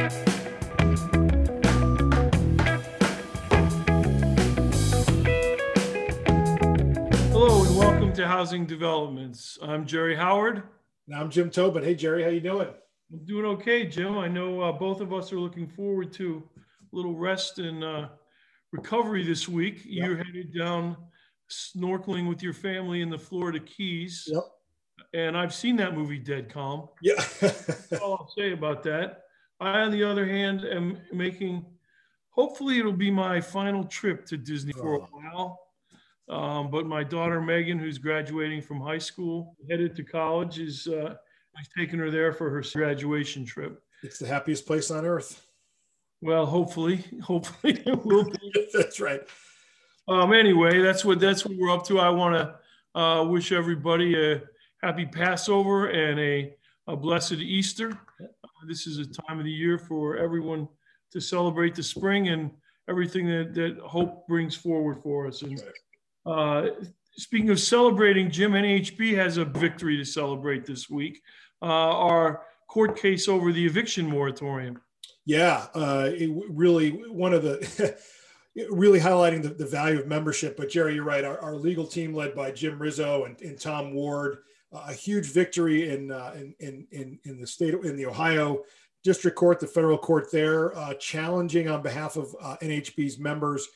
Hello and welcome to Housing Developments. I'm Jerry Howard. And I'm Jim Tobin. Hey, Jerry, how you doing? I'm doing okay, Jim. I know uh, both of us are looking forward to a little rest and uh, recovery this week. Yep. You're headed down snorkeling with your family in the Florida Keys. Yep. And I've seen that movie, Dead Calm. Yeah. That's all I'll say about that. I, on the other hand, am making, hopefully, it'll be my final trip to Disney for a Oh. while. Um, but my daughter Megan, who's graduating from high school, headed to college, is uh, I've taken her there for her graduation trip. it's the happiest place on earth. Well, hopefully, hopefully it will be. That's right. Um, anyway, that's what that's what we're up to. I want to uh, wish everybody a happy Passover and a, a blessed Easter. This is a time of the year for everyone to celebrate the spring and everything that, that hope brings forward for us. And uh, speaking of celebrating, Jim NAHB has a victory to celebrate this week. Uh, our court case over the eviction moratorium. Yeah. Uh, it really, one of the, really highlighting the, the value of membership. But Jerry, you're right. Our, our legal team led by Jim Rizzo and, and Tom Ward, a huge victory in, uh, in, in, in, in the state, in the Ohio District Court, the federal court there, uh, challenging on behalf of uh, NAHB's members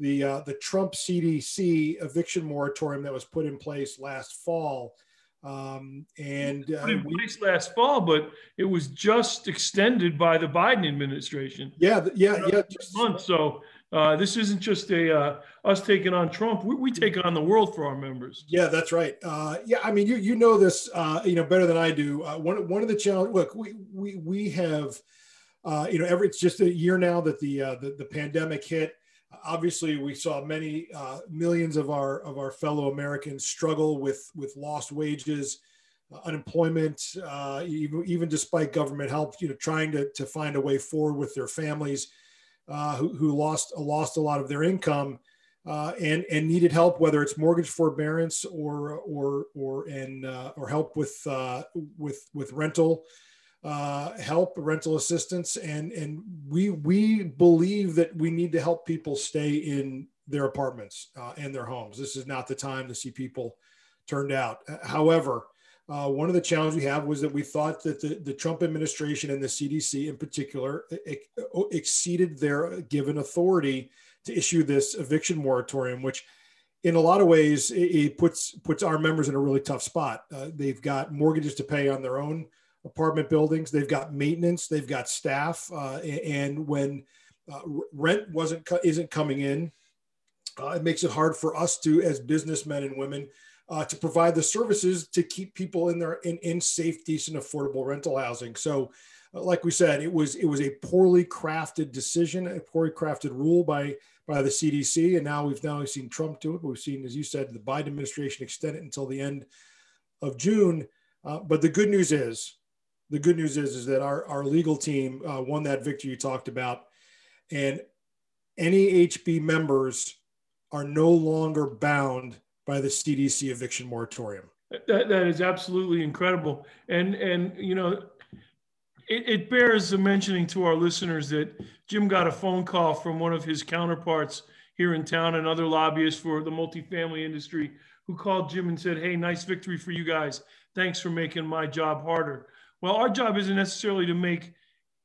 the uh, the Trump CDC eviction moratorium that was put in place last fall. Um, and uh, put in we- last fall, but it was just extended by the Biden administration yeah, yeah, yeah. this month. So uh, this isn't just a uh, us taking on Trump. We, we take on the world for our members. Yeah, that's right. Uh, yeah, I mean, you you know this, uh, you know, better than I do. Uh, one one of the challenge. Look, we we we have, uh, you know, every it's just a year now that the the, the pandemic hit. Obviously, we saw many millions of our of our fellow Americans struggle with with lost wages, unemployment, even even despite government help. You know, trying to to find a way forward with their families, uh, who who lost lost a lot of their income uh, and and needed help, whether it's mortgage forbearance or or or and uh, or help with uh, with with rental uh, help, rental assistance, and and we we believe that we need to help people stay in their apartments uh, and their homes. This is not the time to see people turned out. However. Uh, one of the challenges we have was that we thought that the, the Trump administration and the CDC in particular ex- exceeded their given authority to issue this eviction moratorium, which in a lot of ways it, it puts puts our members in a really tough spot. Uh, they've got mortgages to pay on their own apartment buildings. They've got maintenance. They've got staff, uh, and when uh, rent wasn't isn't coming in, uh, it makes it hard for us to, as businessmen and women, uh, to provide the services to keep people in their in, in safe, decent, affordable rental housing. So, uh, like we said, it was it was a poorly crafted decision, a poorly crafted rule by by the CDC, and now we've now seen Trump do it. We've seen, as you said, the Biden administration extend it until the end of June. Uh, but the good news is, the good news is, is that our our legal team uh, won that victory you talked about, and NAHB members are no longer bound by the CDC eviction moratorium. That, that is absolutely incredible. And, and you know, it, it bears mentioning to our listeners that Jim got a phone call from one of his counterparts here in town, another lobbyist for the multifamily industry, who called Jim and said, Hey, nice victory for you guys. Thanks for making my job harder. Well, our job isn't necessarily to make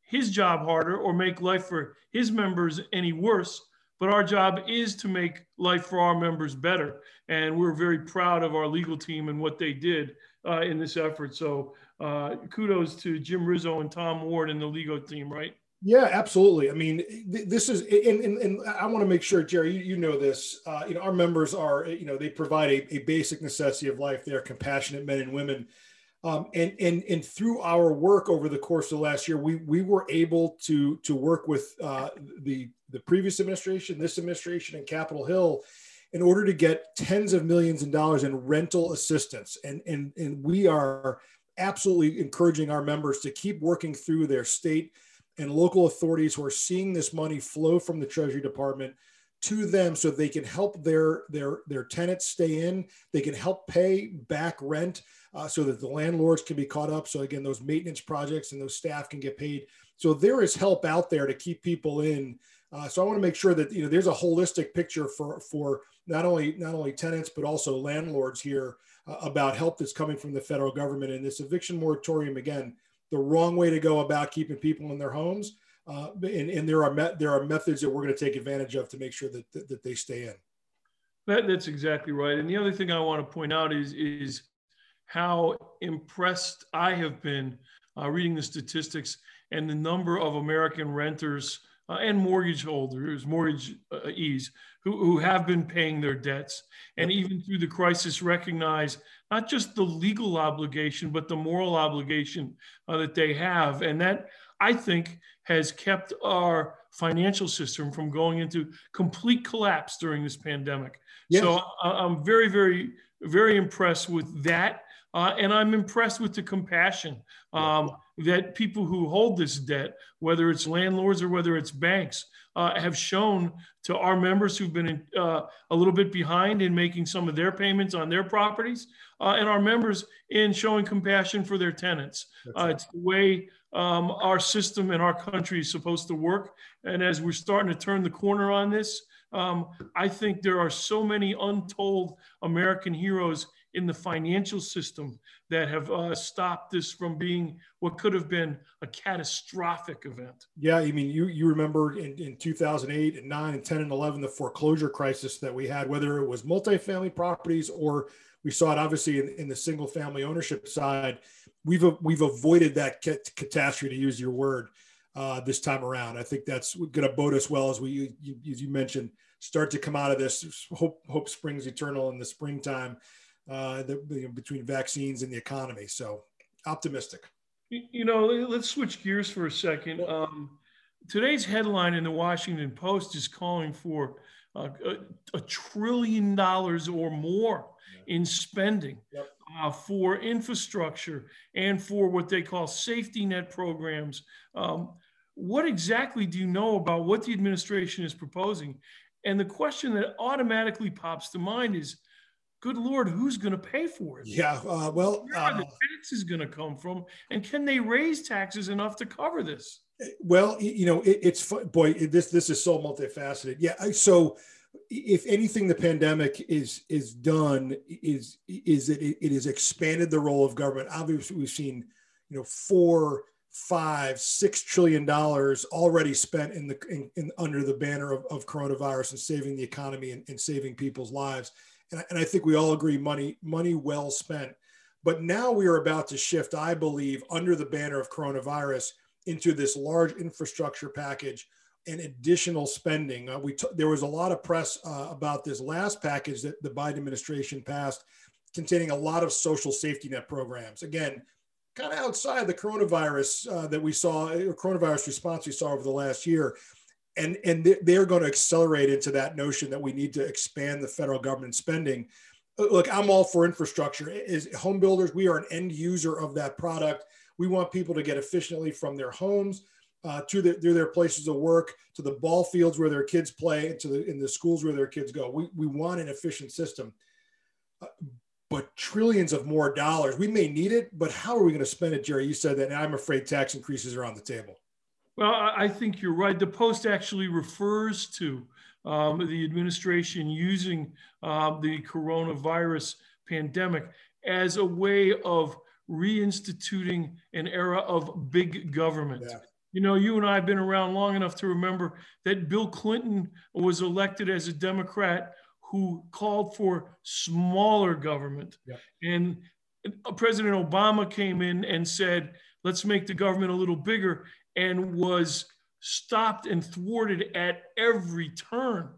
his job harder or make life for his members any worse, but our job is to make life for our members better. And we're very proud of our legal team and what they did uh, in this effort. So uh, kudos to Jim Rizzo and Tom Ward and the legal team, right? Yeah, absolutely. I mean, th- this is, and, and, and I want to make sure, Jerry, you, you know this. Uh, you know, our members are, you know, they provide a, a basic necessity of life. They are compassionate men and women. Um, and, and, and through our work over the course of last year, we, we were able to, to work with uh, the, the previous administration, this administration, and Capitol Hill in order to get tens of millions of dollars in rental assistance. And, and, and we are absolutely encouraging our members to keep working through their state and local authorities who are seeing this money flow from the Treasury Department to them so they can help their their their tenants stay in they can help pay back rent uh, so that the landlords can be caught up. So again those maintenance projects and those staff can get paid. So there is help out there to keep people in. Uh, so I want to make sure that you know there's a holistic picture for for not only not only tenants but also landlords here uh, about help that's coming from the federal government and this eviction moratorium. Again the wrong way to go about keeping people in their homes uh, and, and there are met, there are methods that we're going to take advantage of to make sure that, that, that they stay in. That, that's exactly right. And the other thing i want to point out is is how impressed i have been uh, reading the statistics and the number of american renters uh, and mortgage holders, mortgage uh, ease, who, who have been paying their debts and even through the crisis recognize not just the legal obligation, but the moral obligation uh, that they have. And that, I think, has kept our financial system from going into complete collapse during this pandemic. Yes. So I'm very, very, very impressed with that. Uh, and I'm impressed with the compassion um, that people who hold this debt, whether it's landlords or whether it's banks, uh, have shown to our members who've been in, uh, a little bit behind in making some of their payments on their properties, uh, and our members in showing compassion for their tenants. Uh, right. It's the way um, our system and our country is supposed to work. And as we're starting to turn the corner on this, um, I think there are so many untold American heroes in the financial system that have uh, stopped this from being what could have been a catastrophic event. Yeah, I mean, you you remember in, in 2008 and 9 and 10 and 11 the foreclosure crisis that we had, whether it was multifamily properties or we saw it obviously in, in the single family ownership side. We've we've avoided that catastrophe, to use your word, uh, this time around. I think that's going to bode us well as we, you, as you mentioned, start to come out of this. Hope hope springs eternal in the springtime uh, the, you know, between vaccines and the economy. So optimistic. You know, let's switch gears for a second. Um, today's headline in the Washington Post is calling for uh, a, a, trillion dollars or more in spending yep. uh, for infrastructure and for what they call safety net programs. Um, what exactly do you know about what the administration is proposing? And the question that automatically pops to mind is good lord who's going to pay for it? Yeah uh, well where are uh, the taxes going to come from? And can they raise taxes enough to cover this? Well you know it, it's boy this this is so multifaceted. Yeah so if anything the pandemic is is done is is that it, it has expanded the role of government. Obviously we've seen you know four five six trillion dollars already spent in the in, in under the banner of, of coronavirus and saving the economy and, and saving people's lives and, and I think we all agree money money well spent. But now we are about to shift, I believe, under the banner of coronavirus into this large infrastructure package and additional spending. Uh, we t- there was a lot of press uh, about this last package that the Biden administration passed, containing a lot of social safety net programs. Again, kind of outside the coronavirus uh, that we saw, uh, coronavirus response we saw over the last year and and they're going to accelerate into that notion that we need to expand the federal government spending. Look i'm all for infrastructure. Is home builders we are an end user of that product. We want people to get efficiently from their homes uh, to, the, to their places of work to the ball fields where their kids play to the in the schools where their kids go. We, we want an efficient system. Uh, but trillions of more dollars we may need it but how are we going to spend it jerry? You said that and i'm afraid tax increases are on the table well, I think you're right. The Post actually refers to um, the administration using uh, the coronavirus pandemic as a way of reinstituting an era of big government. Yeah. You know, you and I have been around long enough to remember that Bill Clinton was elected as a Democrat who called for smaller government. Yeah. And President Obama came in and said, let's make the government a little bigger and was stopped and thwarted at every turn.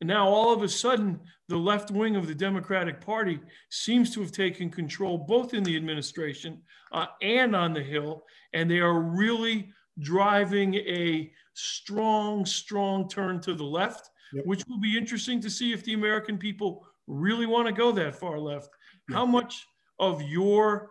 And now all of a sudden, the left wing of the Democratic Party seems to have taken control both in the administration uh, and on the Hill. And they are really driving a strong, strong turn to the left, yep. which will be interesting to see if the American people really want to go that far left. Yep. How much of your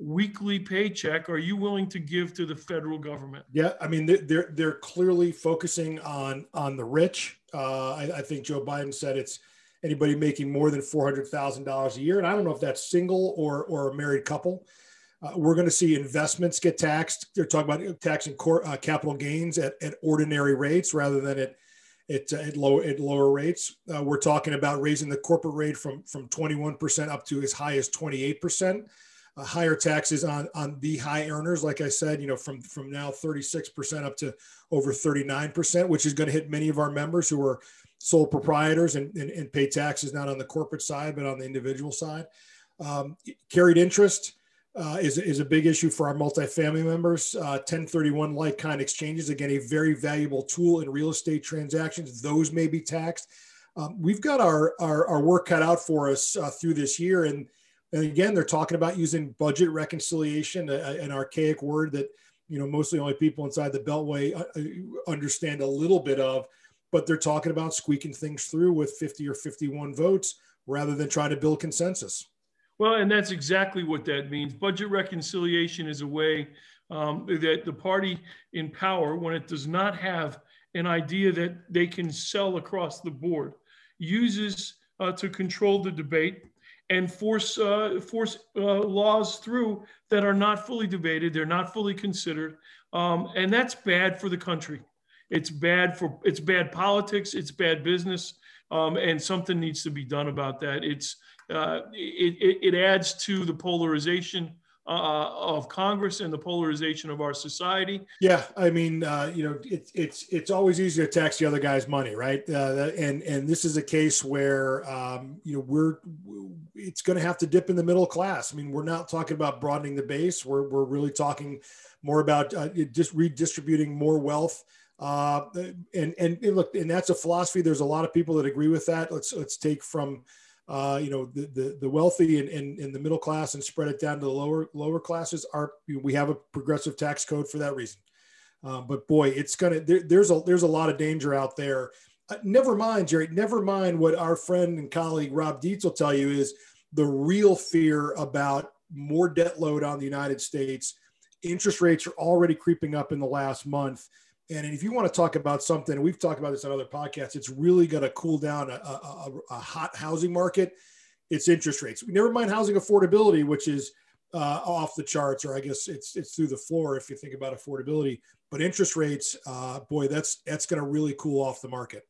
weekly paycheck are you willing to give to the federal government? Yeah, I mean they're they're clearly focusing on on the rich. Uh, I, I, think Joe Biden said it's anybody making more than four hundred thousand dollars a year, and I don't know if that's single or or a married couple. Uh, we're going to see investments get taxed. They're talking about taxing uh, capital gains at, at ordinary rates rather than at at, uh, at, low, at lower rates. Uh, we're talking about raising the corporate rate from, from 21% up to as high as 28%. Uh, higher taxes on, on the high earners, like I said, you know, from, from now 36% up to over 39%, which is going to hit many of our members who are sole proprietors and, and, and pay taxes not on the corporate side, but on the individual side. Um, carried interest, uh, is, is a big issue for our multifamily members. Uh, 1031 like kind exchanges, again, a very valuable tool in real estate transactions. Those may be taxed. Um, we've got our, our, our, work cut out for us uh, through this year. And, and again, they're talking about using budget reconciliation, a, an archaic word that, you know, mostly only people inside the Beltway uh, uh, understand a little bit of, but they're talking about squeaking things through with 50 or 51 votes rather than trying to build consensus. Well, and that's exactly what that means. Budget reconciliation is a way um, that the party in power, when it does not have an idea that they can sell across the board, uses uh, to control the debate and force uh, force uh, laws through that are not fully debated, they're not fully considered, um, and that's bad for the country. It's bad for it's bad politics, it's bad business, um, and something needs to be done about that. It's uh, it, it, adds to the polarization uh, of Congress and the polarization of our society. Yeah, I mean, uh, you know, it's it's it's always easy to tax the other guy's money, right? Uh, and and this is a case where um, you know we're it's going to have to dip in the middle class. I mean, we're not talking about broadening the base. We're we're really talking more about uh, just redistributing more wealth. Uh, and, and and look, and that's a philosophy. There's a lot of people that agree with that. Let's let's take from uh, you know, the, the, the wealthy and, and, the middle class and spread it down to the lower, lower classes are, we have a progressive tax code for that reason. Um, but boy, it's gonna, there, there's a, there's a lot of danger out there. Uh, never mind, Jerry, never mind what our friend and colleague Rob Dietz will tell you is the real fear about more debt load on the United States. Interest rates are already creeping up in the last month. And if you want to talk about something, we've talked about this on other podcasts, it's really going to cool down a, a, a, hot housing market. It's interest rates. Never mind housing affordability, which is uh, off the charts, or I guess it's it's through the floor if you think about affordability. But interest rates, uh, boy, that's that's going to really cool off the market.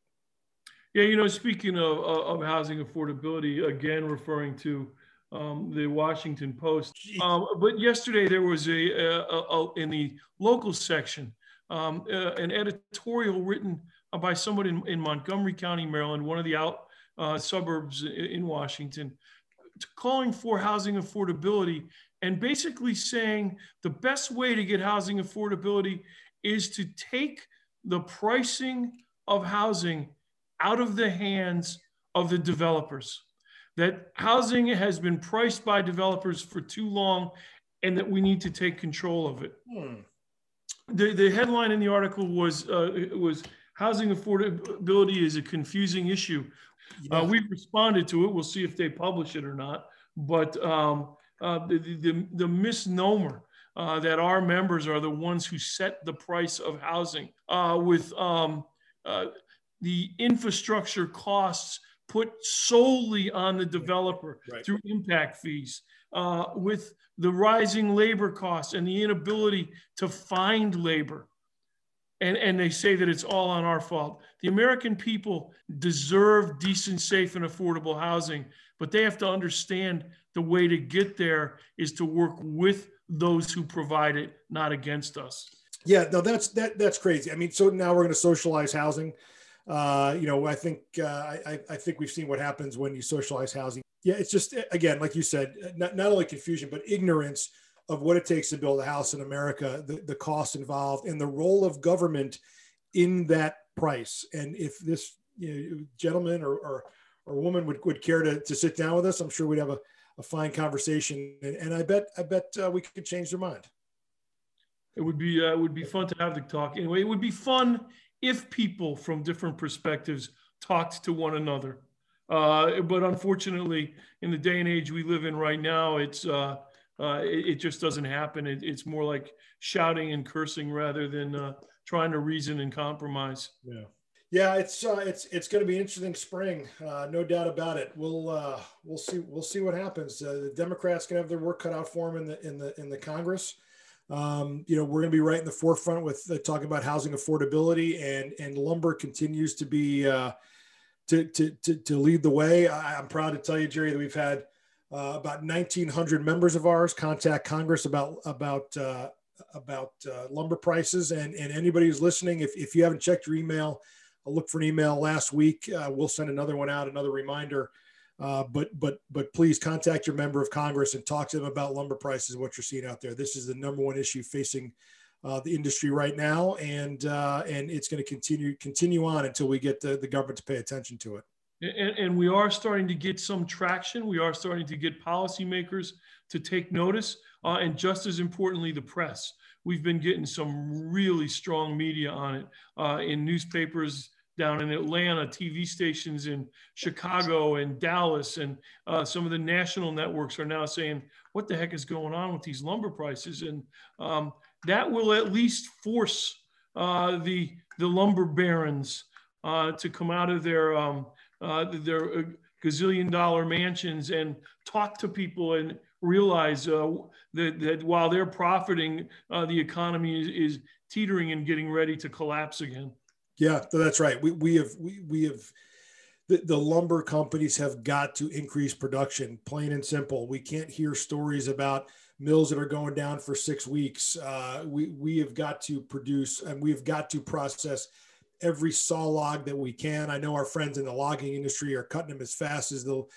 Yeah, you know, speaking of, of housing affordability, again referring to um, the Washington Post. Um, but yesterday there was a, a, a, in the local section um, uh, an editorial written by someone in, in, Montgomery County, Maryland, one of the out uh, suburbs in Washington, calling for housing affordability and basically saying the best way to get housing affordability is to take the pricing of housing out of the hands of the developers. That housing has been priced by developers for too long and that we need to take control of it. Hmm the, the headline in the article was uh, was housing affordability is a confusing issue. Yeah. Uh, we responded to it. We'll see if they publish it or not. But um, uh, the, the, the, misnomer uh, that our members are the ones who set the price of housing uh, with um, uh, the infrastructure costs put solely on the developer right. through impact fees uh, with the rising labor costs and the inability to find labor. And, and they say that it's all on our fault. The American people deserve decent, safe, and affordable housing, but they have to understand the way to get there is to work with those who provide it, not against us. Yeah, no, that's that that's crazy. I mean, so now we're going to socialize housing. Uh, you know, I think uh, I, I think we've seen what happens when you socialize housing yeah, it's just again, like you said, not, not only confusion but ignorance of what it takes to build a house in America, the, the cost involved, and the role of government in that price. And if this you know, gentleman or, or, or woman would, would care to, to sit down with us, I'm sure we'd have a, a fine conversation. And, and I bet I bet uh, we could change their mind. It would be uh, it would be fun to have the talk. Anyway, it would be fun if people from different perspectives talked to one another. Uh, but unfortunately, in the day and age we live in right now, it's uh, uh, it, it, just doesn't happen. It, it's more like shouting and cursing rather than uh, trying to reason and compromise. Yeah. Yeah, it's uh, it's it's going to be interesting spring, uh, no doubt about it. We'll we'll see we'll see what happens. The Democrats can have their work cut out for them in the in the in the Congress. Um, you know, we're going to be right in the forefront with uh, talking about housing affordability, and and lumber continues to be uh, to, to to to lead the way. I, am proud to tell you, Jerry, that we've had uh, about 1,900 members of ours contact Congress about about uh, about uh, lumber prices, and and anybody who's listening, if if you haven't checked your email, I'll look for an email last week. Uh, we'll send another one out, another reminder. Uh, but but but please contact your member of Congress and talk to them about lumber prices, what you're seeing out there. This is the number one issue facing uh, the industry right now, and and it's going to continue continue on until we get the, the government to pay attention to it. And, and, we are starting to get some traction. We are starting to get policymakers to take notice, uh, and just as importantly, the press. We've been getting some really strong media on it uh, in newspapers down in Atlanta, TV stations in Chicago and Dallas, and uh, some of the national networks are now saying, "What the heck is going on with these lumber prices?" And um, that will at least force uh, the the lumber barons uh, to come out of their um, uh, their uh, gazillion dollar mansions and talk to people and realize uh, that, that while they're profiting, the economy is, is, teetering and getting ready to collapse again. Yeah, that's right. We, we have we, we have the, the lumber companies have got to increase production, plain and simple. We can't hear stories about mills that are going down for six weeks. Uh, we we have got to produce and we have got to process every saw log that we can. I know our friends in the logging industry are cutting them as fast as they'll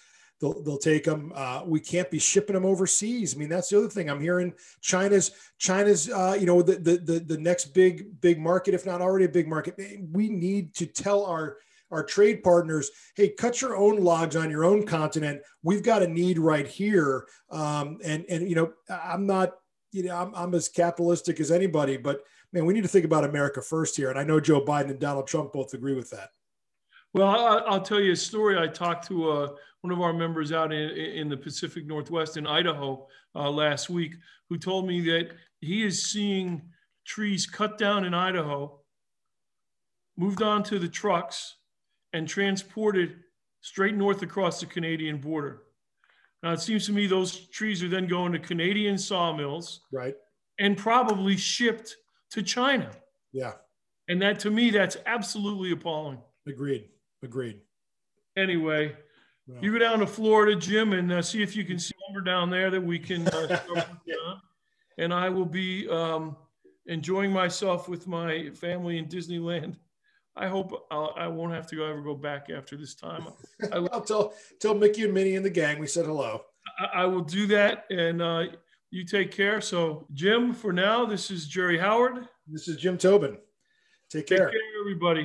they'll, they'll take them. Uh, we can't be shipping them overseas. I mean, that's the other thing I'm hearing. China's China's uh, you know the, the the the next big big market, if not already a big market. We need to tell our our trade partners, hey, cut your own logs on your own continent. We've got a need right here. Um, and and you know, I'm not you know I'm, I'm as capitalistic as anybody, but man, we need to think about America first here. And I know Joe Biden and Donald Trump both agree with that. Well, I'll tell you a story. I talked to uh, one of our members out in, in the Pacific Northwest in Idaho uh, last week who told me that he is seeing trees cut down in Idaho, moved on to the trucks, and transported straight north across the Canadian border. Now, it seems to me those trees are then going to Canadian sawmills. Right. And probably shipped to China. Yeah. And that to me, that's absolutely appalling. Agreed. Agreed. Anyway, well, you go down to Florida, Jim, and uh, see if you can see lumber down there that we can. Uh, and I will be um, enjoying myself with my family in Disneyland. I hope I'll, I will not have to go, ever go back after this time. I, will tell tell Mickey and Minnie and the gang we said hello. I, I will do that, and uh, you take care. So, Jim, for now, this is Jerry Howard. This is Jim Tobin. Take care. Take care, everybody.